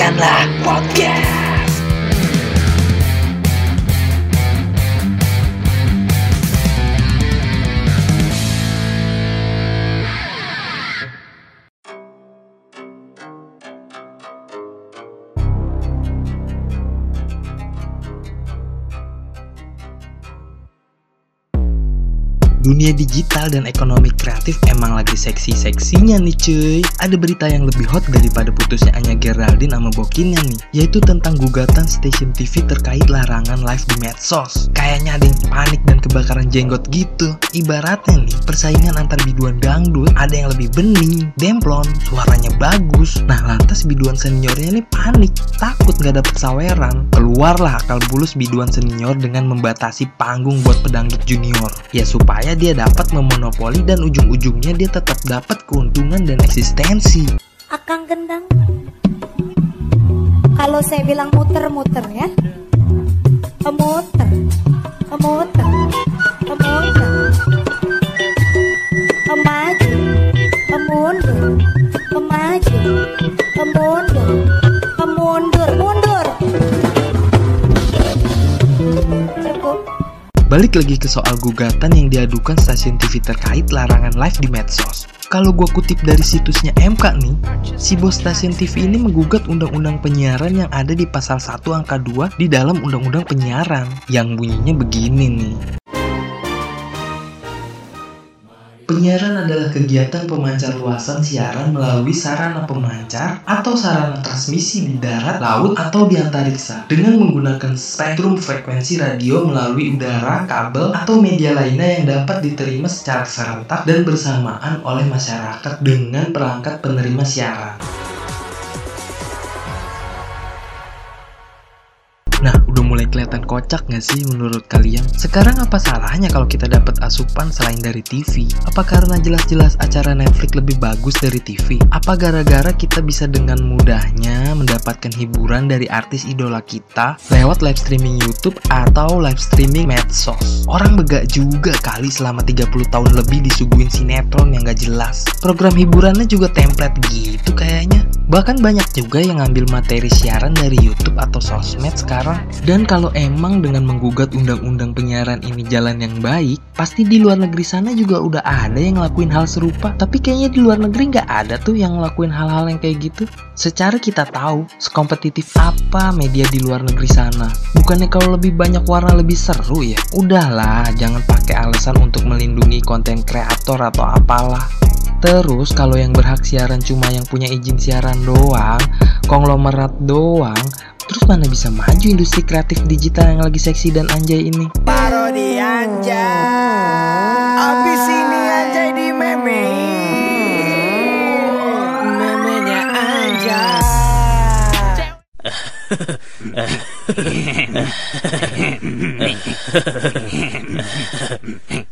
กันล่ะความแก่ Dunia digital dan ekonomi kreatif emang lagi seksi-seksinya nih cuy. Ada berita yang lebih hot daripada putusnya Anya Geraldine sama Bokinnya nih Yaitu tentang gugatan stasiun TV terkait larangan live di medsos. Kayaknya ada yang panik dan kebakaran jenggot gitu. Ibaratnya nih persaingan antar biduan dangdut Ada yang lebih bening, demplon, suaranya bagus. Nah lantas biduan seniornya nih panik Takut gak dapet saweran. Keluarlah akal bulus biduan senior dengan membatasi panggung buat pedangdut junior. Ya supaya dia dapat memonopoli dan ujung-ujungnya dia tetap dapat keuntungan dan eksistensi. Akang gendang. Kalau saya bilang muter-muter ya. Pemuter. Pemuter. Pemuter. Pemaju. Pemundur. Pemaju. Pemundur. Pemundur. Mundur. Balik lagi ke soal gugatan yang diadukan stasiun TV terkait larangan live di medsos. Kalau gue kutip dari situsnya MK nih, si bos stasiun TV ini menggugat undang-undang penyiaran yang ada di pasal 1 angka 2 di dalam undang-undang penyiaran yang bunyinya begini nih. Penyiaran adalah kegiatan pemancar luasan siaran melalui sarana pemancar atau sarana transmisi di darat, laut, atau di antariksa dengan menggunakan spektrum frekuensi radio melalui udara, kabel, atau media lainnya yang dapat diterima secara serentak dan bersamaan oleh masyarakat dengan perangkat penerima siaran. Mulai kelihatan kocak nggak sih menurut kalian? Sekarang apa salahnya kalau kita dapat asupan selain dari TV? Apa karena jelas-jelas acara Netflix lebih bagus dari TV? Apa gara-gara kita bisa dengan mudahnya mendapatkan hiburan dari artis idola kita lewat live streaming YouTube atau live streaming medsos? Orang begak juga kali selama 30 tahun lebih disuguhin sinetron yang gak jelas. Program hiburannya juga template gitu kayaknya. Bahkan banyak juga yang ngambil materi siaran dari YouTube atau sosmed sekarang. Dan kalau emang dengan menggugat undang-undang penyiaran ini jalan yang baik, pasti di luar negeri sana juga udah ada yang ngelakuin hal serupa. Tapi kayaknya di luar negeri nggak ada tuh yang ngelakuin hal-hal yang kayak gitu. Secara kita tahu, sekompetitif apa media di luar negeri sana. Bukannya kalau lebih banyak warna lebih seru ya? Udahlah, jangan pakai alasan untuk melindungi konten kreator atau apalah. Terus kalau yang berhak siaran cuma yang punya izin siaran doang, konglomerat doang, terus mana bisa maju industri kreatif digital yang lagi seksi dan anjay ini? Parodi anjay. Abis ini anjay di meme Memenya anjay